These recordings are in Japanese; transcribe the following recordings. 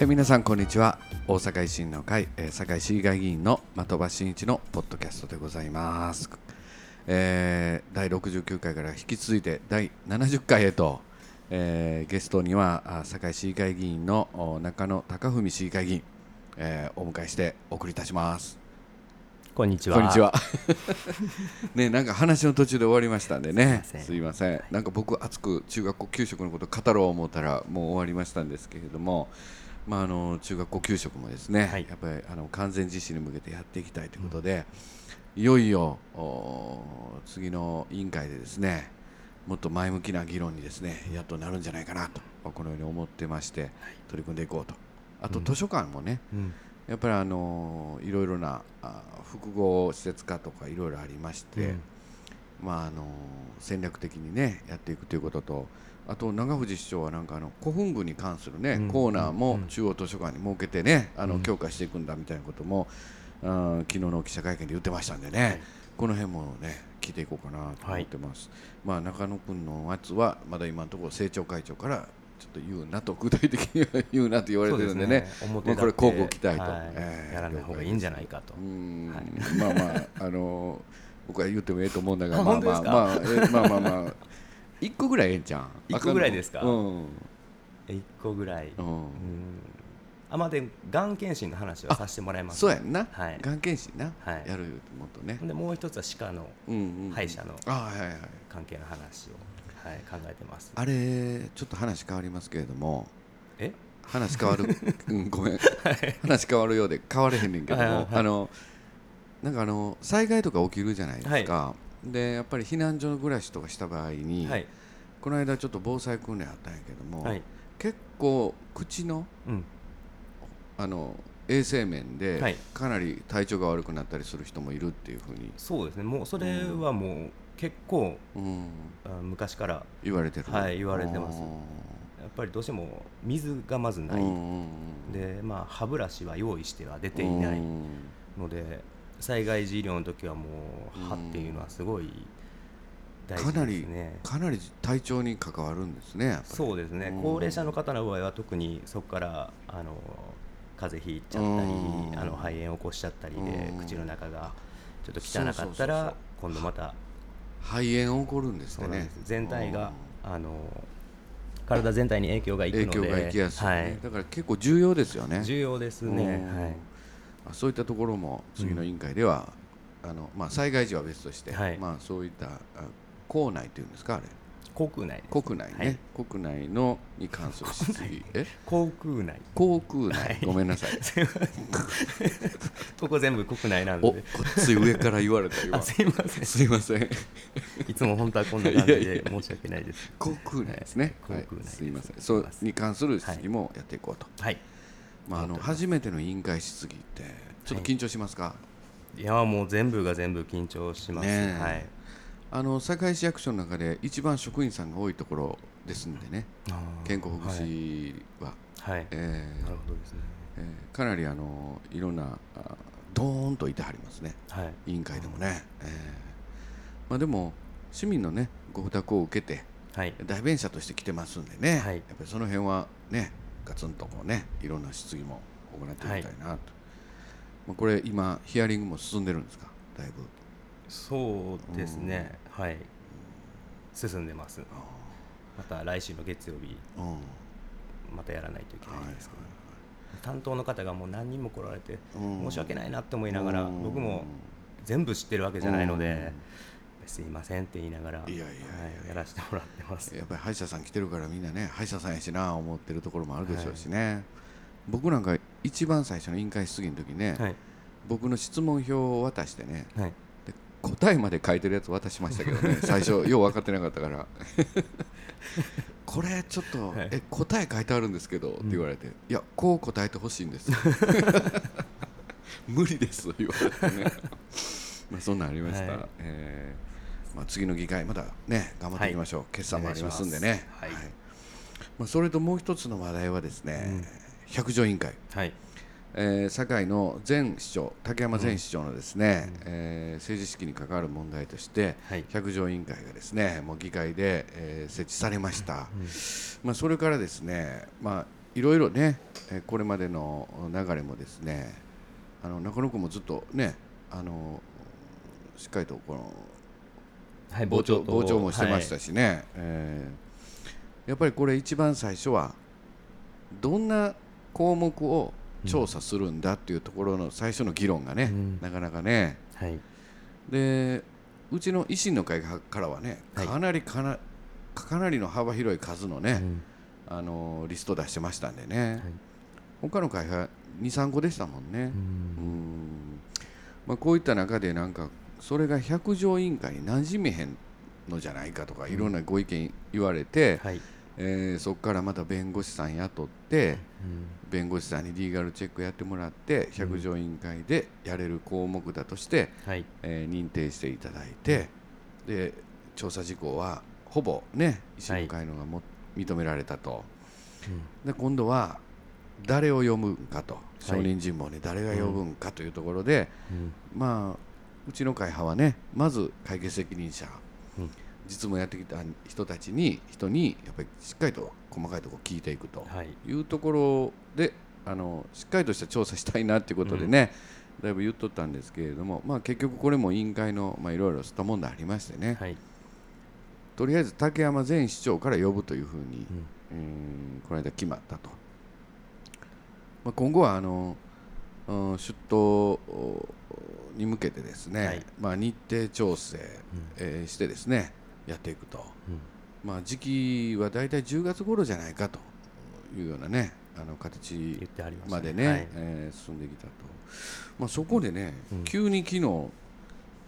え皆さんこんにちは大阪維新の会、えー、堺市議会議員の的場真一のポッドキャストでございます、えー、第69回から引き続いて第70回へと、えー、ゲストには堺市議会議員の中野貴文市議会議員、えー、お迎えしてお送りいたしますこんにちは。こんにちは。ね、なんか話の途中で終わりましたんでね。すいません。なんか僕熱く中学校給食のこと語ろう思ったらもう終わりましたんですけれども。まあ、あの中学校給食もですね、はい、やっぱりあの完全実施に向けてやっていきたいということで、うん、いよいよ次の委員会でですねもっと前向きな議論にですねやっとなるんじゃないかなとこのように思ってまして取り組んでいこうと。あと図書館もね、うん。やっぱりあのいろいろな複合施設化とかいろいろありまして、うん、まああの戦略的にねやっていくということとあと長藤市長はなんかあの古墳部に関するね、うん、コーナーも中央図書館に設けてね、あの強化していくんだみたいなことも、うん、昨日の記者会見で言ってましたんでね、はい、この辺もね聞いていこうかなと思ってます。はい、まあ中野君のやつはまだ今のところ政調会長からちょっと言うなと具体的には言うなと言われてるんでね、ね。まあ、これ交互期待と、はい。えー、やらない方がいいんじゃないかと。はい、まあまああの僕は言ってもええと思うんだが、まあまあまあ、えー、まあまあまあ一個ぐらいええんちゃん。一個ぐらいですか？うん、一個ぐらい。うん。あまでがん検診の話をさせてもらいます。そうやんな。はい。がん検診な。はい。やるもっとね。でもう一つは歯科の歯医者の関係の話を。はい、考えてますあれちょっと話変わりますけれどもえ？話変わる、うん、ごめん、はい、話変わるようで変われへんねんけども、はいはいはい、あのなんかあの災害とか起きるじゃないですか、はい、でやっぱり避難所の暮らしとかした場合に、はい、この間ちょっと防災訓練あったんやけども、結構口の、うん、あの衛生面でかなり体調が悪くなったりする人もいるっていうふうに。そうですね。もうそれはもう結構、うん、昔から言われてる。はい言われてます。やっぱりどうしても水がまずない、でまあ歯ブラシは用意しては出ていないので災害時医療の時はもう歯っていうのはすごい大事ですね。かなり体調に関わるんですねそうですね。高齢者の方の場合は特にそこからあの風邪ひいちゃったりあの肺炎を起こしちゃったりで口の中がちょっと汚かったら今度また肺炎起こるんですね。全体があの体全体に影響がいくので影響がいきやすい、ね、はい、だから結構重要ですよね。重要ですね、はい、そういったところも次の委員会では、うん、あのまあ、災害時は別として、はい、まあ、そういった校内というんですかあれ。国内国内ね、はい、国内のに関する質疑。え？航空内。航空内、はい、ごめんなさい。ここ全部国内なんで。こっち上から言われた今 すいません。すいません。いつも本当はこんな感じで申し訳ないです。航空内ですね、はい、航空内、すいません。そうに関する質疑もやっていこうと。はい、まあ、あの初めての委員会質疑ってちょっと緊張しますか、い。やもう全部が全部緊張します、ね、はい。あの堺市役所の中で一番職員さんが多いところですんでね、健康福祉は、はい。えー、なるほどですね、えー、かなりあのいろんなドーンといてはりますね、はい、委員会でもね、えーまあ、でも市民のねご負託を受けて、はい、代弁者として来てますんでね、はい、やっぱりその辺はねガツンとこうねいろんな質疑も行ってみたいなと、はい、まあ、これ今ヒアリングも進んでるんですか？だいぶ。そうですね、はい。進んでます。また来週の月曜日。またやらないといけないですけど、担当の方がもう何人も来られて申し訳ないなって思いながら僕も全部知ってるわけじゃないのですいませんって言いながらいやいややらせてもらってます。やっぱり歯医者さん来てるからみんなね歯医者さんやしな思ってるところもあるでしょうしね、はい、僕なんか一番最初の委員会質疑の時ね、はい、僕の質問票を渡してね、はい。答えまで書いてるやつ渡しましたけどね 最初よう分かってなかったから。これちょっと、はい、え答え書いてあるんですけど、って言われていやこう答えてほしいんです。無理です言われてね。まあそんなんありました、はい、えー、まあ、次の議会まだね頑張っていきましょう、はい、決算もありますんでね。はい、まあ、それともう一つの話題はですね、うん、百条委員会、はい。えー、堺の前市長竹山前市長のですね、うん、えー、政治資金に関わる問題として、はい、百条委員会がですねもう議会で、えー、設置されました、うん、まあ、それからですね、まあ、いろいろねこれまでの流れもですねあの中野君もずっとねあのしっかりとこの、はい、傍聴傍聴もしてましたしね、はい、えー、やっぱりこれ一番最初はどんな項目を調査するんだっていうところの最初の議論がね、うん、なかなかね、はい、でうちの維新の会からはねかなりかな,、かなりの幅広い数のね、うん、あのリスト出してましたんでね、はい、他の会派23個でしたもんね。うん。まあ、こういった中でなんかそれが百条委員会に馴染めへんのじゃないかとかいろんなご意見言われて、はい、えー、そこからまた弁護士さん雇って、うん、弁護士さんにリーガルチェックやってもらって百条委員会でやれる項目だとして、うん、えー、認定していただいて、で調査事項はほぼね維新の会のがも、はい、認められたと、うん、で今度は誰を読むかと。証人尋問に誰が呼ぶんかというところで、まあうちの会派はねまず会計責任者、実務やってきた人たちに人にやっぱりしっかりと細かいところ聞いていくとい。うところで、あのしっかりとした調査したいなということでね、うん、だいぶ言っとったんですけれども、まあ、結局これも委員会のいろいろした問題ありましてね、はい、とりあえず竹山前市長から呼ぶというふうに、うん、えー、この間決まったと、まあ、今後はあの、うん、出頭に向けてですね、はい、まあ、日程調整、うん、えー、してですねやっていくと、まあ、時期は大体10月頃じゃないかというようなねあの形までね、ねはい、えー、進んできたと、まあ、そこでね、うん、急に昨日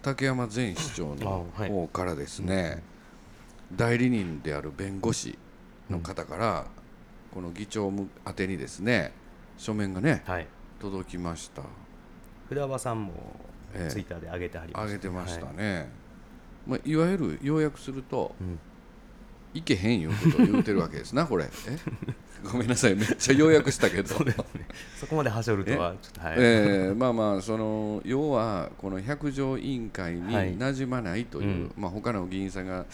竹山前市長の方からですね、はい、代理人である弁護士の方から、この議長宛てにですね書面がね、はい、届きました。札場さんもツイッターで上げてはりまし上げてましたね、まあ、いわゆる要約すると、うん、いけへんいうことを言うてるわけですなこれ。え？ごめんなさい。めっちゃ要約したけど。そ,、ね、そこまではしょるとはちょっとはい、えー、まあまあその要はこの百条委員会になじまないという、はいうん、まあ他の議員さんが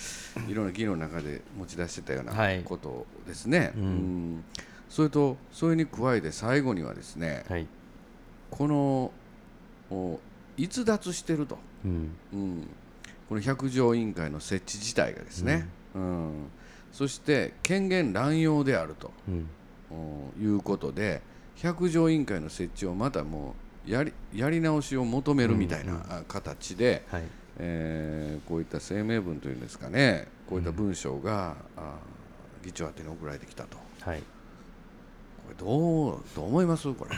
いろんな議論の中で持ち出してたようなことですね、はい、うん、それとそれに加えて最後にはですね、はい、この逸脱してると、うん、うん。この百条委員会の設置自体がですね、うん、うん、そして権限乱用であると、うん、いうことで百条委員会の設置をまたもうやりやり直しを求めるみたいな形で、はい、えー、こういった声明文というんですかね。こういった文章が、議長宛てに送られてきたと、はい、これどうどう思います？これ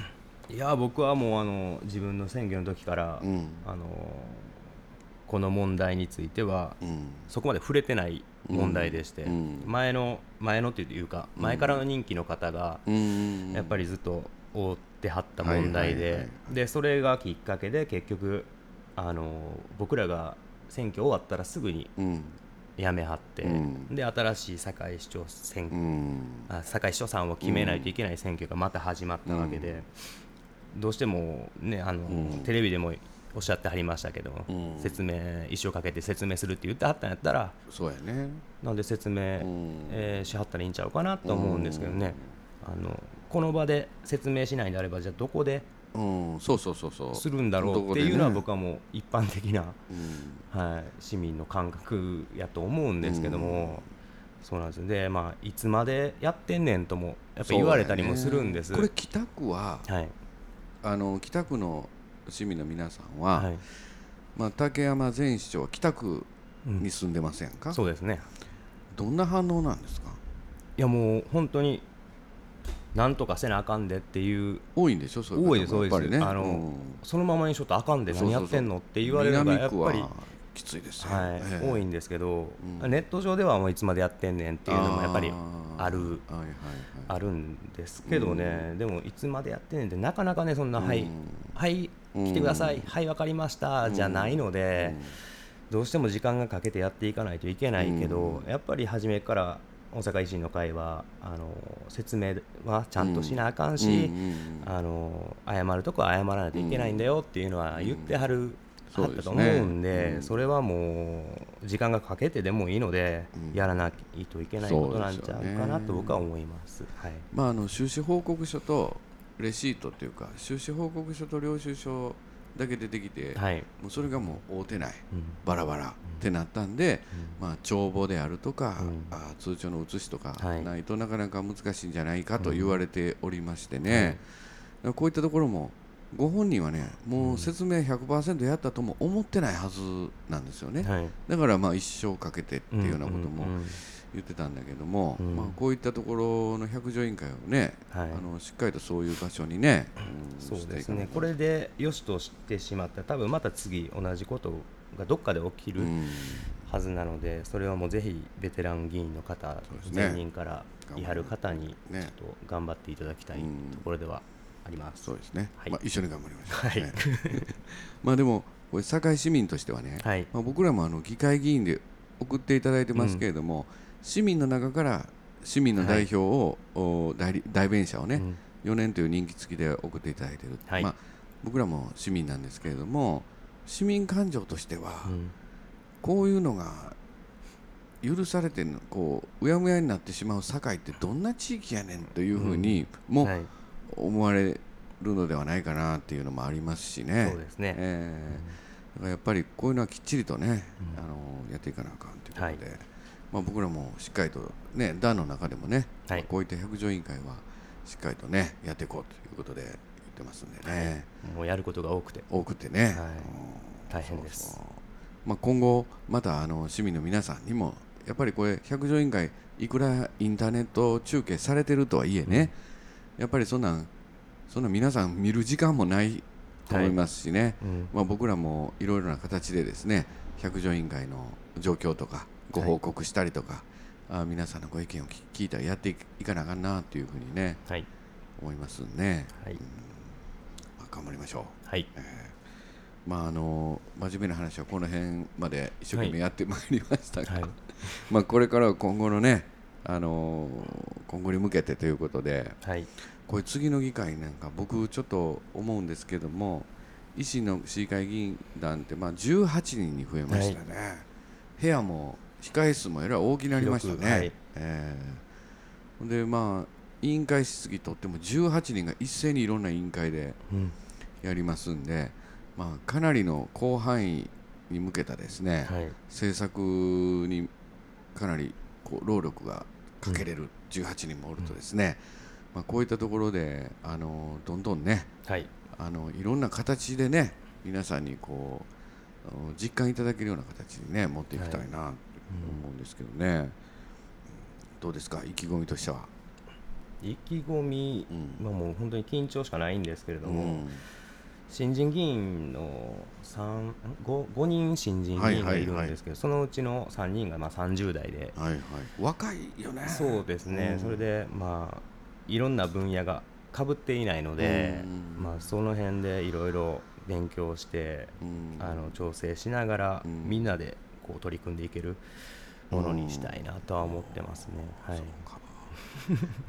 いや僕はもうあの自分の選挙の時から、うん、あのこの問題については、うん、そこまで触れてない問題でして、うん、前の前のというか前からの任期の方がやっぱりずっと追ってはった問題ででそれがきっかけで結局あの僕らが選挙終わったらすぐに辞めはって、うん、で新しい堺市長選、うん、堺市長さんを決めないといけない選挙がまた始まったわけで、どうしてもねあの、テレビでもおっしゃってはりましたけど、うん、説明一生かけて説明するって言ってはったんやったらそうやね。なんで説明、うん、えー、しはったらいいんちゃうかなと思うんですけどね、あのこの場で説明しないんであればじゃあどこでうん、そうそうそうそう。するんだろうっていうのは僕はもう一般的な、うん、はい、市民の感覚やと思うんですけども、うん、そうなんですで、まあ、いつまでやってんねんともやっぱ言われたりもするんです、ね、これ北区は、はい、あの北区の市民の皆さんは、はい、まあ、竹山前市長は北区に住んでませんか、うん、そうですね。どんな反応なんですか？いやもう本当になんとかせなあかんでっていう多いんでしょ？そういう多いです多いです、ね、あの、うん、そのままにしょっとあかんで何やってんのって言われるのがやっぱりきついですよ、はい、えー、多いんですけど、うん、ネット上ではもういつまでやってんねんっていうのもやっぱりある、はいはいはい、あるんですけどね、うん、でもいつまでやってんねんってなかなかねそんな、うん、はいはい来てください、はい分かりました。じゃないので、どうしても時間がかけてやっていかないといけないけど、やっぱり初めから大阪維新の会はあの説明はちゃんとしなあかんし、あの謝るとこは謝らないといけないんだよっていうのは言ってはる、はったと思うんで、それはもう時間がかけてでもいいので、うん。やらないといけないことなんちゃうかなと僕は思います。はい、まあ、あの収支報告書とレシートというか収支報告書と領収書だけ出てきて、はい。もうそれがもう合うてないうん。バラバラってなったんで、まあ、帳簿であるとか、うん。あ通帳の写しとかはい。ないとなかなか難しいんじゃないかと言われておりましてね、こういったところもご本人はねもう説明100%やったとも思ってないはずなんですよね、はい。だからまあ一生かけてっていうようなことも言ってたんだけども、うん。まあ、こういったところの百条委員会をね、はい。あのしっかりとそういう場所にね、うんそうですね。これでよしとしてしまった。ら多分また次同じことがどっかで起きるうん。はずなので、それはもうぜひベテラン議員の方、ね。前任からいはる方にちょねっと頑張っていただきたいうん。ところではあります。そうですね、はい。まあ、一緒に頑張りましょう、はい。ね。まあでもこれ堺市民としてはね、はい。まあ、僕らもあの議会議員で送っていただいてますけれども、市民の中から市民の代表を、お代理代弁者をね、うん。4年という任期付きで送っていただいている、はい。まあ、僕らも市民なんですけれども市民感情としては、うん。こういうのが許されてこううやむやになってしまう堺ってどんな地域やねんというふうにもはい思われるのではないかなっていうのもありますしね。そうですね。えーだからやっぱりこういうのはきっちりとね、あのやっていかなあかんということで、はい。まあ、僕らもしっかりとね団の中でもね、はい。こういった百条委員会はしっかりとねやっていこうということで言ってますんでね、もうやることが多くて。多くてね、はい。うん。大変です。そうそう。まあ、今後またあの市民の皆さんにもやっぱりこれ百条委員会いくらインターネット中継されてるとはいえね、やっぱりそんなんそんな皆さん見る時間もないと思いますしね、うん。まあ、僕らもいろいろな形でですね百条委員会の状況とかご報告したりとか、あ皆さんのご意見を聞聞いたらやっていいかなあかんなというふうにねはい。思いますんで、はい。まあ、頑張りましょう。はい。まああの真面目な話はこの辺まで一生懸命やってまいりましたが、はい。まあこれからは今後のねあの今後に向けてということではい。これ次の議会なんか僕ちょっと思うんですけども維新の市議会議員団ってまあ18人に増えましたね、部屋も控え室もえらい大きくなりましたね、はい。ええでまあ委員会質疑とっても18人が一斉にいろんな委員会でうん。やりますんで、まあ、かなりの広範囲に向けたですね、はい。政策にかなりこう労力がかけれる18人もおるとですね、まあ、こういったところであのどんどんねはい。あのいろんな形でね皆さんにこう実感いただけるような形にね持っていきたいなと思うんですけどね、どうですか？意気込みとしては。意気込みうん。はもう本当に緊張しかないんですけれども、うん新人議員の 3, 5, 5人新人議員がいるんですけど、そのうちの3人がまあ30代で、はいはい、若いよね。そうですね、うん。それでまあいろんな分野がかぶっていないので、うん。まあ、その辺でいろいろ勉強して、うん。あの調整しながら、うん。みんなでこう取り組んでいけるものにしたいなとは思ってますね。はい。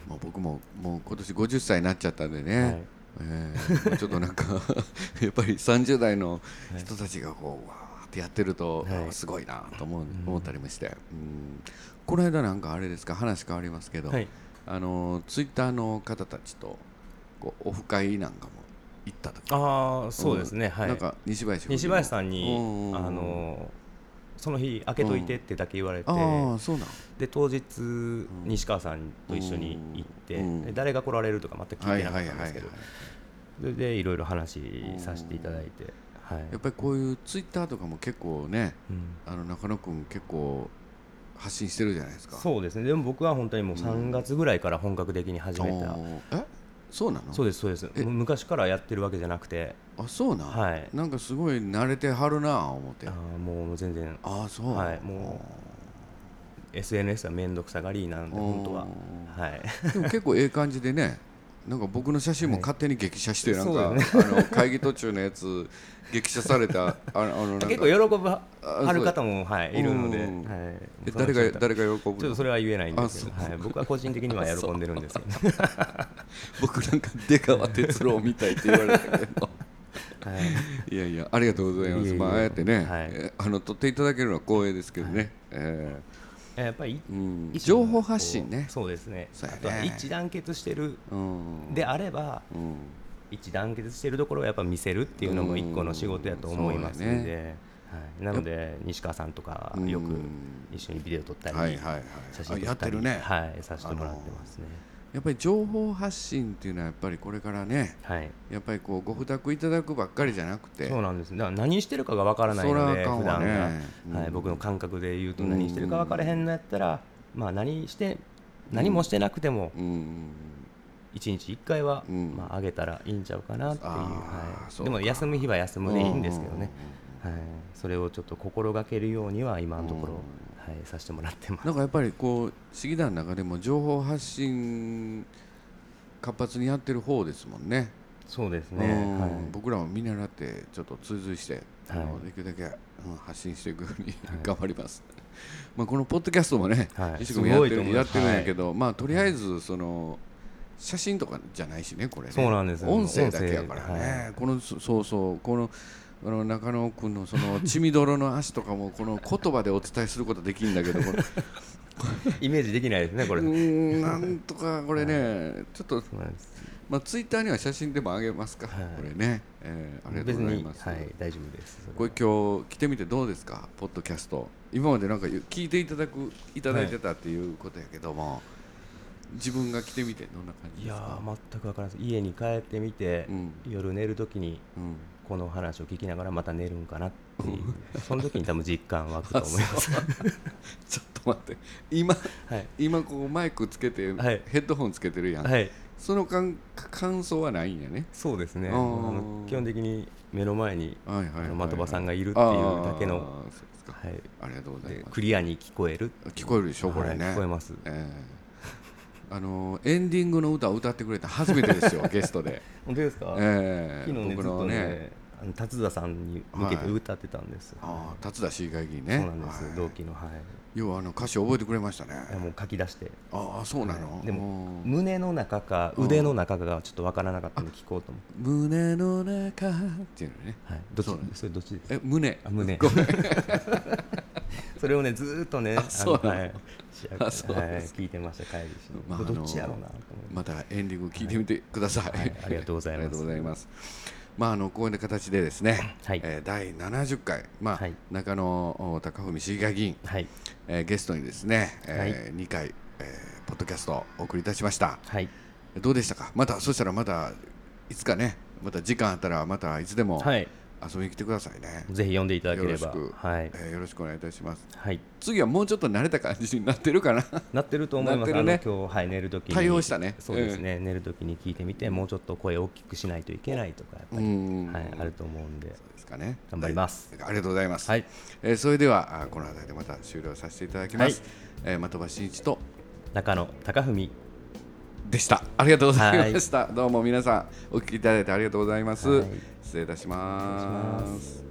もう僕ももう今年50歳になっちゃったんでね、はいえーまあちょっとなんか やっぱり30代の人たちがこうわーってやってると、はい。あすごいなと思う思ったりもして、うん。この間なんかあれですか？話変わりますけど、はい。あのツイッターの方たちとこうオフ会なんかも行った時ああそうですね、はい。んなんか西林西林さんうにん。あのその日開けといてってだけ言われて、で当日西川さんと一緒に行って、誰が来られるとか全く聞はいいてなかったんですけど、それでいろいろ話させていただいて、はい。やっぱりこういうツイッターとかも結構ねうん。あの中野君結構発信してるじゃないですか。そうですね。でも僕は本当にもう3月ぐらいから本格的に始めた、え？そうなの？そうですそうです。昔からやってるわけじゃなくて。あそうなん、はい。なんかすごい慣れてはるなあ思って。あもう全然。あそう。はいも SNS は面倒くさがりなんで本当は。おはい。でも結構ええ感じでねなんか僕の写真も勝手に激写してなんか、ね。あの会議途中のやつ激写されたああの なんか結構喜ぶはあはる方も、はい、いるので、はい。誰が人誰が喜ぶちょっとそれは言えないんですけど、はい、僕は個人的には喜んでるんですよ、ね、僕なんか出川哲朗みたいって言われたけど。い。やいやありがとうございます。まあああやってね、はい。えあの取っていただけるのは光栄ですけどね。えやっぱりーうん。一情報発信ね。そう。ですね。ね。あとは一致団結してる。うんであればうん。一致団結してるところをやっぱ見せるっていうのも一個の仕事やと思いますうんそうんで、はい、なので西川さんとかよく一緒にビデオ撮ったり、はいはいはい。写真あ撮ったりやってるね。はい、させてもらってますね。やっぱり情報発信っていうのはやっぱりこれからね、はい、やっぱりこうご負託いただくばっかりじゃなくて、そうなんです。だから何してるかがわからないので、そらあかん普段わねが、はい、うん。僕の感覚で言うと何してるか分からへんのやったら、まあ何して何もしてなくてもうん。一日一回は、うん。まああげたらいいんちゃうかなっていう。はい。そうか。でも休む日は休むでいいんですけどね。はい。それをちょっと心がけるようには今のところ、はい、させてもらってます。なんかやっぱりこう市議団の中でも情報発信活発にやってる方ですもんね。そうですね。うんはい。僕らも見習ってちょっと追随して、あのはいできるだけ、うん、発信していくように 頑張ります。まあこのポッドキャストもね、はい西君もやっやってるんやけど、まあとりあえずその写真とかじゃないしねこれね。そうなんですよ音声だけやからね。このそそうそうこのあの中野君のその血みどろの足とかもこの言葉でお伝えすることできるんだけど、イメージできないですね、これ。なんとかこれね、ちょっとまあツイッターには写真でもあげますか、はいこれね、えーありがとうございます。はい、大丈夫です。これ今日来てみてどうですか、ポッドキャスト。今までなんか聞いていただくいただいてたっていうことやけども、自分が来てみてどんな感じいやですか？ー全く分からないです。家に帰ってみて、うん。夜寝るときにうん、この話を聞きながらまた寝るんかなっていう。その時に多分実感湧くと思います。ちょっと待って、今はい、今こうマイクつけて、はい。ヘッドホンつけてるやん。はい、その感感想はないんやね。そうですね。基本的的に目の前に的場さんがいるっていうだけの。はい、ありがとうございでます。クリアに聞こえる聞こえるでしょこれね、はい聞こえます。ええあのエンディングの歌を歌ってくれた初めてですよゲストで、本当ですか、ええ。昨日ね僕のねね達田さんに向けて歌ってたんです、ああ達田市議会議員ね。そうなんです、はい。同期のはい。要はあの歌詞覚えてくれましたね。もう書き出して。ああそうなの、でもうん胸の中か腕の中かがちょっと分からなかったので聞こうと思って、胸の中っていうのね。はい、どっち？それどっちですか？え胸。あ胸。ごめん。それをねずーっとねあそうなの。はい。しあそうはいです聞いてました帰りしに、まあどっちやろうなまたエンディング聞いてみてください、はい。ありがとうございます。ありがとうございまああのこういう形でですね、はい。えー第70回まあ、はい。中野お高文市議会議員はい。えーゲストにですね、えー2回、えーポッドキャストをお送りいたしました。はい。どうでしたか？またそしたらまたいつかねまた時間あったらまたいつでもはい遊びに来てくださいね、ぜひ読んでいただければ。よろしく。はい、えーよろしくお願いいたします。はい、次はもうちょっと慣れた感じになってるかな？なってると思います、ね。今日、はい、寝るときに対応したね。そうですね、寝るときに聞いてみてもうちょっと声を大きくしないといけないとかやっぱうり、ん。はい、あると思うんで。そうですかね。頑張ります。はい。ありがとうございます、はい。えーそれではあこの辺りでまた終了させていただきます、えー的場真一と。中野貴文でした。ありがとうございました、どうも皆さんお聞きいただいてありがとうございます、はい。失礼いたします